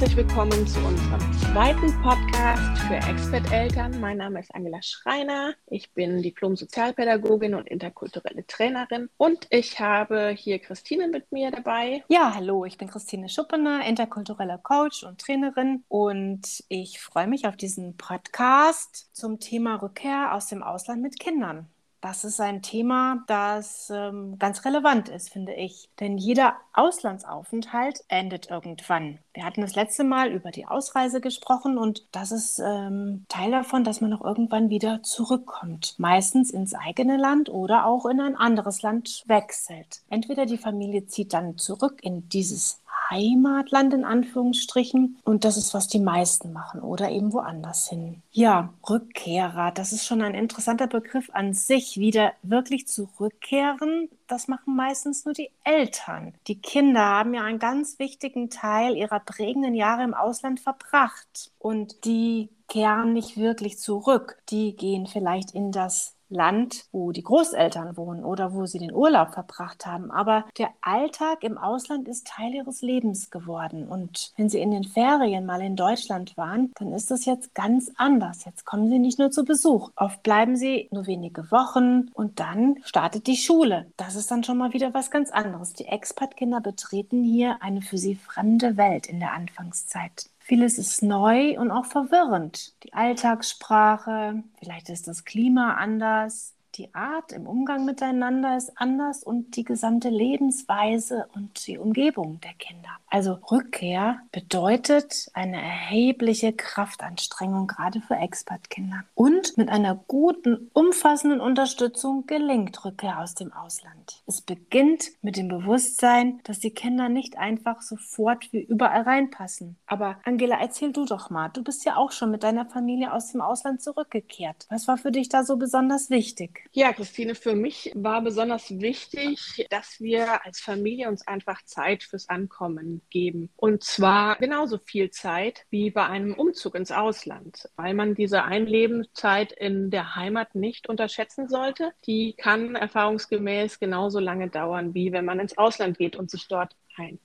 herzlich willkommen zu unserem zweiten Podcast für Expert-Eltern. Mein Name ist Angela Schreiner. Ich bin Diplom-Sozialpädagogin und interkulturelle Trainerin und ich habe hier Christine mit mir dabei. Ja, hallo, ich bin Christine Schuppener, interkultureller Coach und Trainerin und ich freue mich auf diesen Podcast zum Thema Rückkehr aus dem Ausland mit Kindern. Das ist ein Thema, das ähm, ganz relevant ist, finde ich. Denn jeder Auslandsaufenthalt endet irgendwann. Wir hatten das letzte Mal über die Ausreise gesprochen und das ist ähm, Teil davon, dass man auch irgendwann wieder zurückkommt. Meistens ins eigene Land oder auch in ein anderes Land wechselt. Entweder die Familie zieht dann zurück in dieses Heimatland in Anführungsstrichen. Und das ist, was die meisten machen oder eben woanders hin. Ja, Rückkehrer, das ist schon ein interessanter Begriff an sich. Wieder wirklich zurückkehren, das machen meistens nur die Eltern. Die Kinder haben ja einen ganz wichtigen Teil ihrer prägenden Jahre im Ausland verbracht. Und die kehren nicht wirklich zurück. Die gehen vielleicht in das Land, wo die Großeltern wohnen oder wo sie den Urlaub verbracht haben. Aber der Alltag im Ausland ist Teil ihres Lebens geworden. Und wenn sie in den Ferien mal in Deutschland waren, dann ist das jetzt ganz anders. Jetzt kommen sie nicht nur zu Besuch. Oft bleiben sie nur wenige Wochen und dann startet die Schule. Das ist dann schon mal wieder was ganz anderes. Die Expat-Kinder betreten hier eine für sie fremde Welt in der Anfangszeit. Vieles ist neu und auch verwirrend. Die Alltagssprache, vielleicht ist das Klima anders, die Art im Umgang miteinander ist anders und die gesamte Lebensweise und die Umgebung der Kinder. Also Rückkehr bedeutet eine erhebliche Kraftanstrengung, gerade für Expertkinder. Und mit einer guten, umfassenden Unterstützung gelingt Rückkehr aus dem Ausland. Es beginnt mit dem Bewusstsein, dass die Kinder nicht einfach sofort wie überall reinpassen. Aber Angela, erzähl du doch mal, du bist ja auch schon mit deiner Familie aus dem Ausland zurückgekehrt. Was war für dich da so besonders wichtig? Ja, Christine, für mich war besonders wichtig, dass wir als Familie uns einfach Zeit fürs Ankommen geben. Und zwar genauso viel Zeit wie bei einem Umzug ins Ausland, weil man diese Einlebenszeit in der Heimat nicht unterschätzen sollte. Die kann erfahrungsgemäß genauso lange dauern, wie wenn man ins Ausland geht und sich dort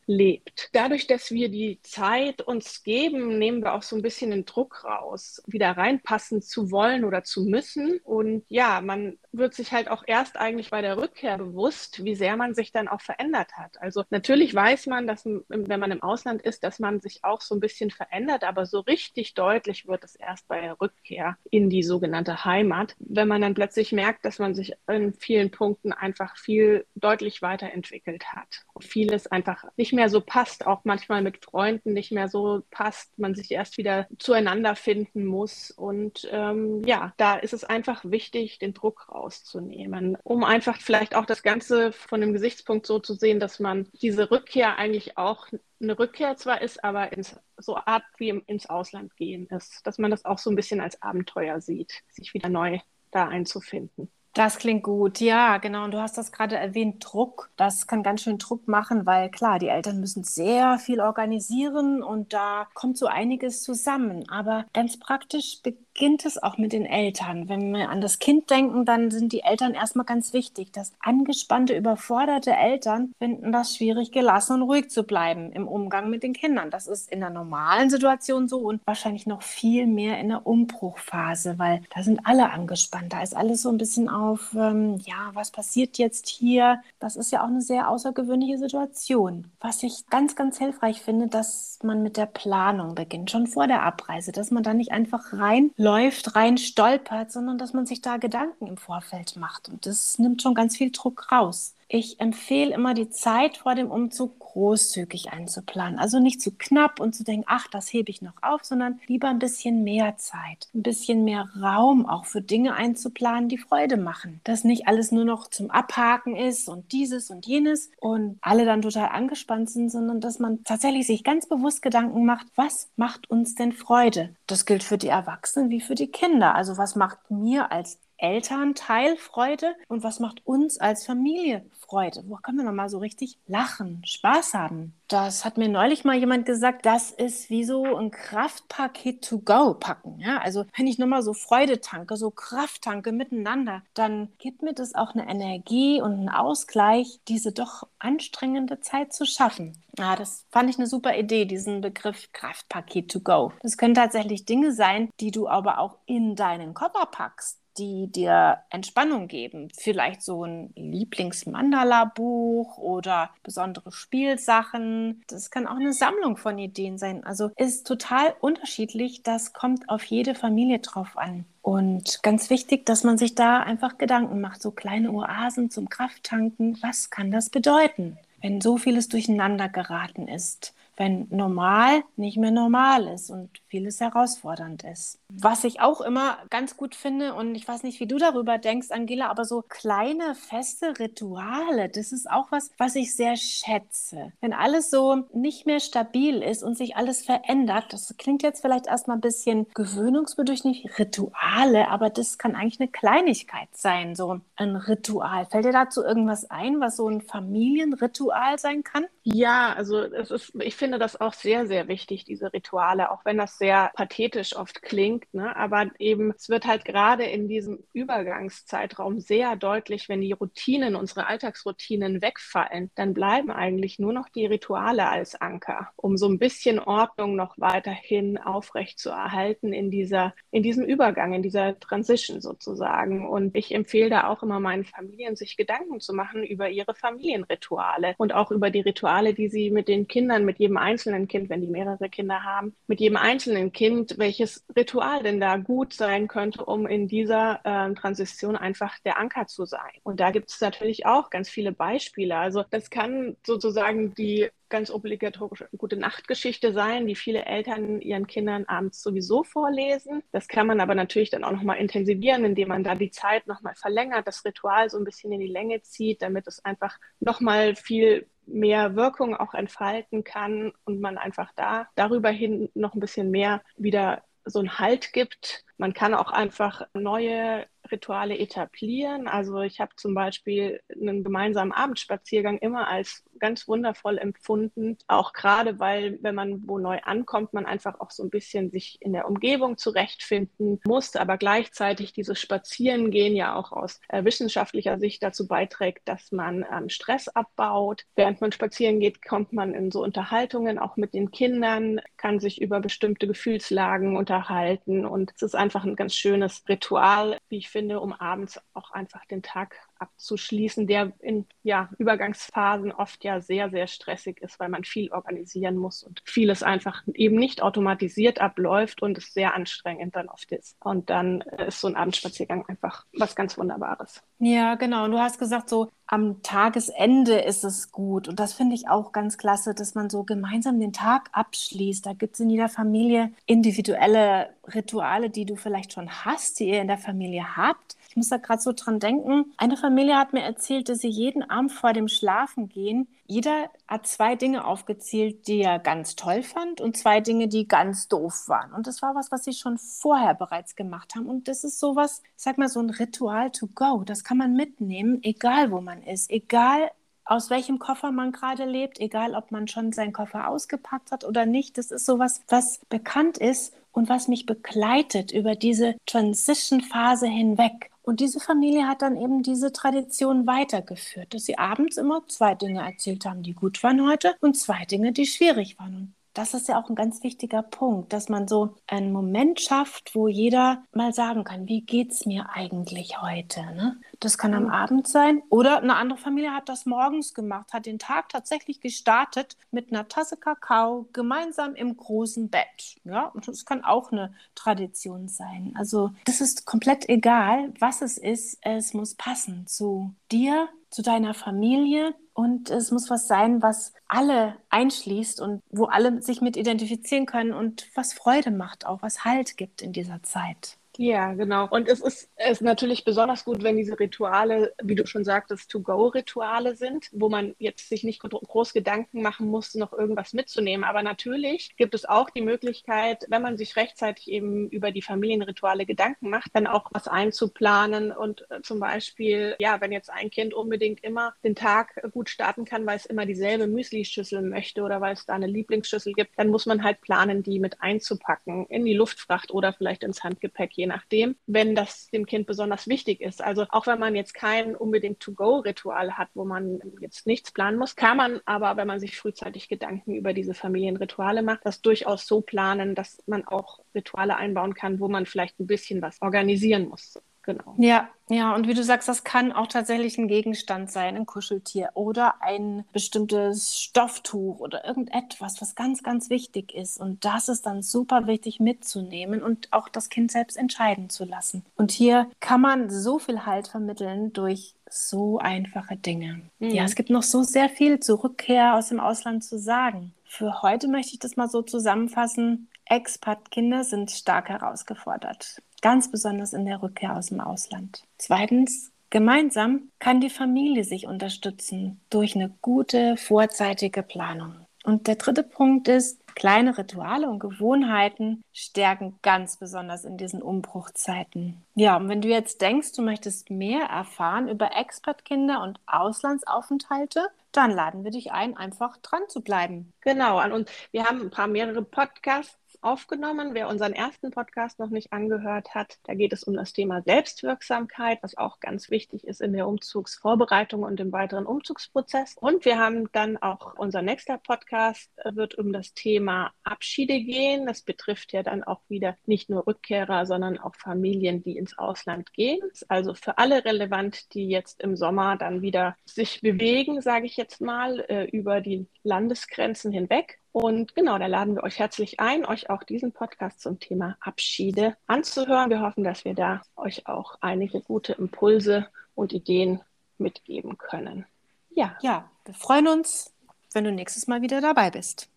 lebt. Dadurch, dass wir die Zeit uns geben, nehmen wir auch so ein bisschen den Druck raus, wieder reinpassen zu wollen oder zu müssen. Und ja, man wird sich halt auch erst eigentlich bei der Rückkehr bewusst, wie sehr man sich dann auch verändert hat. Also natürlich weiß man, dass wenn man im Ausland ist, dass man sich auch so ein bisschen verändert, aber so richtig deutlich wird es erst bei der Rückkehr in die sogenannte Heimat, wenn man dann plötzlich merkt, dass man sich in vielen Punkten einfach viel deutlich weiterentwickelt hat. Vieles einfach nicht mehr so passt, auch manchmal mit Freunden nicht mehr so passt, man sich erst wieder zueinander finden muss. Und ähm, ja, da ist es einfach wichtig, den Druck rauszunehmen, um einfach vielleicht auch das Ganze von dem Gesichtspunkt so zu sehen, dass man diese Rückkehr eigentlich auch eine Rückkehr zwar ist, aber ins, so Art wie ins Ausland gehen ist, dass man das auch so ein bisschen als Abenteuer sieht, sich wieder neu da einzufinden. Das klingt gut, ja, genau. Und du hast das gerade erwähnt, Druck. Das kann ganz schön Druck machen, weil klar, die Eltern müssen sehr viel organisieren und da kommt so einiges zusammen. Aber ganz praktisch beginnt es auch mit den Eltern. Wenn wir an das Kind denken, dann sind die Eltern erstmal ganz wichtig. Das angespannte, überforderte Eltern finden das schwierig, gelassen und ruhig zu bleiben im Umgang mit den Kindern. Das ist in der normalen Situation so und wahrscheinlich noch viel mehr in der Umbruchphase, weil da sind alle angespannt. Da ist alles so ein bisschen auf, ähm, ja, was passiert jetzt hier? Das ist ja auch eine sehr außergewöhnliche Situation. Was ich ganz, ganz hilfreich finde, dass man mit der Planung beginnt, schon vor der Abreise, dass man da nicht einfach rein läuft, rein stolpert, sondern dass man sich da Gedanken im Vorfeld macht. Und das nimmt schon ganz viel Druck raus. Ich empfehle immer, die Zeit vor dem Umzug großzügig einzuplanen. Also nicht zu knapp und zu denken, ach, das hebe ich noch auf, sondern lieber ein bisschen mehr Zeit, ein bisschen mehr Raum auch für Dinge einzuplanen, die Freude machen. Dass nicht alles nur noch zum Abhaken ist und dieses und jenes und alle dann total angespannt sind, sondern dass man tatsächlich sich ganz bewusst Gedanken macht, was macht uns denn Freude? Das gilt für die Erwachsenen wie für die Kinder. Also was macht mir als Elternteil Freude und was macht uns als Familie Freude? Wo können wir nochmal so richtig lachen, Spaß haben? Das hat mir neulich mal jemand gesagt, das ist wie so ein Kraftpaket to go packen. Ja? Also wenn ich nochmal so Freude tanke, so Kraft tanke miteinander, dann gibt mir das auch eine Energie und einen Ausgleich, diese doch anstrengende Zeit zu schaffen. Ja, das fand ich eine super Idee, diesen Begriff Kraftpaket to go. Das können tatsächlich Dinge sein, die du aber auch in deinen Koffer packst die dir Entspannung geben. Vielleicht so ein Lieblings-Mandala-Buch oder besondere Spielsachen. Das kann auch eine Sammlung von Ideen sein. Also ist total unterschiedlich. Das kommt auf jede Familie drauf an. Und ganz wichtig, dass man sich da einfach Gedanken macht. So kleine Oasen zum Krafttanken. Was kann das bedeuten? Wenn so vieles durcheinander geraten ist wenn normal nicht mehr normal ist und vieles herausfordernd ist. Was ich auch immer ganz gut finde, und ich weiß nicht, wie du darüber denkst, Angela, aber so kleine feste Rituale, das ist auch was, was ich sehr schätze. Wenn alles so nicht mehr stabil ist und sich alles verändert, das klingt jetzt vielleicht erstmal ein bisschen gewöhnungsbedürftig, Rituale, aber das kann eigentlich eine Kleinigkeit sein, so ein Ritual. Fällt dir dazu irgendwas ein, was so ein Familienritual sein kann? Ja, also es ist, ich finde das auch sehr, sehr wichtig, diese Rituale, auch wenn das sehr pathetisch oft klingt. Ne? Aber eben, es wird halt gerade in diesem Übergangszeitraum sehr deutlich, wenn die Routinen, unsere Alltagsroutinen wegfallen, dann bleiben eigentlich nur noch die Rituale als Anker, um so ein bisschen Ordnung noch weiterhin aufrecht zu erhalten in dieser, in diesem Übergang, in dieser Transition sozusagen. Und ich empfehle da auch immer meinen Familien, sich Gedanken zu machen über ihre Familienrituale und auch über die Rituale Rituale, die sie mit den Kindern, mit jedem einzelnen Kind, wenn die mehrere Kinder haben, mit jedem einzelnen Kind, welches Ritual denn da gut sein könnte, um in dieser äh, Transition einfach der Anker zu sein. Und da gibt es natürlich auch ganz viele Beispiele. Also das kann sozusagen die ganz obligatorische gute Nachtgeschichte sein, die viele Eltern ihren Kindern abends sowieso vorlesen. Das kann man aber natürlich dann auch nochmal intensivieren, indem man da die Zeit nochmal verlängert, das Ritual so ein bisschen in die Länge zieht, damit es einfach nochmal viel mehr Wirkung auch entfalten kann und man einfach da darüber hin noch ein bisschen mehr wieder so einen Halt gibt. Man kann auch einfach neue Rituale etablieren. Also ich habe zum Beispiel einen gemeinsamen Abendspaziergang immer als ganz wundervoll empfunden. Auch gerade, weil, wenn man wo neu ankommt, man einfach auch so ein bisschen sich in der Umgebung zurechtfinden muss, aber gleichzeitig dieses Spazierengehen ja auch aus äh, wissenschaftlicher Sicht dazu beiträgt, dass man ähm, Stress abbaut. Während man spazieren geht, kommt man in so Unterhaltungen auch mit den Kindern, kann sich über bestimmte Gefühlslagen unterhalten und es ist einfach ein ganz schönes Ritual, wie ich finde, um abends auch einfach den Tag abzuschließen, der in ja, Übergangsphasen oft ja sehr, sehr stressig ist, weil man viel organisieren muss und vieles einfach eben nicht automatisiert abläuft und es sehr anstrengend dann oft ist. Und dann ist so ein Abendspaziergang einfach was ganz Wunderbares. Ja, genau. Und du hast gesagt, so am Tagesende ist es gut. Und das finde ich auch ganz klasse, dass man so gemeinsam den Tag abschließt. Da gibt es in jeder Familie individuelle Rituale, die du vielleicht schon hast, die ihr in der Familie habt. Ich muss da gerade so dran denken. Eine Familie hat mir erzählt, dass sie jeden Abend vor dem Schlafengehen, jeder hat zwei Dinge aufgezählt, die er ganz toll fand und zwei Dinge, die ganz doof waren. Und das war was, was sie schon vorher bereits gemacht haben. Und das ist sowas, ich sag mal, so ein Ritual to go. Das kann man mitnehmen, egal wo man ist, egal aus welchem Koffer man gerade lebt, egal ob man schon seinen Koffer ausgepackt hat oder nicht. Das ist sowas, was bekannt ist und was mich begleitet über diese Transition-Phase hinweg. Und diese Familie hat dann eben diese Tradition weitergeführt, dass sie abends immer zwei Dinge erzählt haben, die gut waren heute und zwei Dinge, die schwierig waren. Und das ist ja auch ein ganz wichtiger Punkt, dass man so einen Moment schafft, wo jeder mal sagen kann, wie geht es mir eigentlich heute? Ne? Das kann am Abend sein. Oder eine andere Familie hat das morgens gemacht, hat den Tag tatsächlich gestartet mit einer Tasse Kakao gemeinsam im großen Bett. Ja, und das kann auch eine Tradition sein. Also das ist komplett egal, was es ist. Es muss passen zu dir, zu deiner Familie, und es muss was sein, was alle einschließt und wo alle sich mit identifizieren können und was Freude macht, auch was Halt gibt in dieser Zeit. Ja, genau. Und es ist, ist natürlich besonders gut, wenn diese Rituale, wie du schon sagtest, To-Go-Rituale sind, wo man jetzt sich nicht groß Gedanken machen muss, noch irgendwas mitzunehmen. Aber natürlich gibt es auch die Möglichkeit, wenn man sich rechtzeitig eben über die Familienrituale Gedanken macht, dann auch was einzuplanen und äh, zum Beispiel, ja, wenn jetzt ein Kind unbedingt immer den Tag gut starten kann, weil es immer dieselbe Müsli-Schüssel möchte oder weil es da eine Lieblingsschüssel gibt, dann muss man halt planen, die mit einzupacken in die Luftfracht oder vielleicht ins Handgepäck, je nachdem, wenn das dem Kind besonders wichtig ist. Also auch wenn man jetzt kein unbedingt To-Go-Ritual hat, wo man jetzt nichts planen muss, kann man aber, wenn man sich frühzeitig Gedanken über diese Familienrituale macht, das durchaus so planen, dass man auch Rituale einbauen kann, wo man vielleicht ein bisschen was organisieren muss. Genau. Ja, ja, und wie du sagst, das kann auch tatsächlich ein Gegenstand sein, ein Kuscheltier oder ein bestimmtes Stofftuch oder irgendetwas, was ganz, ganz wichtig ist. Und das ist dann super wichtig mitzunehmen und auch das Kind selbst entscheiden zu lassen. Und hier kann man so viel Halt vermitteln durch so einfache Dinge. Mhm. Ja, es gibt noch so sehr viel zur Rückkehr aus dem Ausland zu sagen. Für heute möchte ich das mal so zusammenfassen. Expat-Kinder sind stark herausgefordert ganz besonders in der Rückkehr aus dem Ausland. Zweitens, gemeinsam kann die Familie sich unterstützen durch eine gute vorzeitige Planung. Und der dritte Punkt ist, kleine Rituale und Gewohnheiten stärken ganz besonders in diesen Umbruchzeiten. Ja, und wenn du jetzt denkst, du möchtest mehr erfahren über Expertkinder und Auslandsaufenthalte, dann laden wir dich ein, einfach dran zu bleiben. Genau, und wir haben ein paar mehrere Podcasts aufgenommen. Wer unseren ersten Podcast noch nicht angehört hat, da geht es um das Thema Selbstwirksamkeit, was auch ganz wichtig ist in der Umzugsvorbereitung und im weiteren Umzugsprozess. Und wir haben dann auch unser nächster Podcast wird um das Thema Abschiede gehen. Das betrifft ja dann auch wieder nicht nur Rückkehrer, sondern auch Familien, die ins Ausland gehen. Also für alle relevant, die jetzt im Sommer dann wieder sich bewegen, sage ich jetzt mal, äh, über die Landesgrenzen hinweg. Und genau, da laden wir euch herzlich ein, euch auch diesen Podcast zum Thema Abschiede anzuhören. Wir hoffen, dass wir da euch auch einige gute Impulse und Ideen mitgeben können. Ja. Ja, wir freuen uns, wenn du nächstes Mal wieder dabei bist.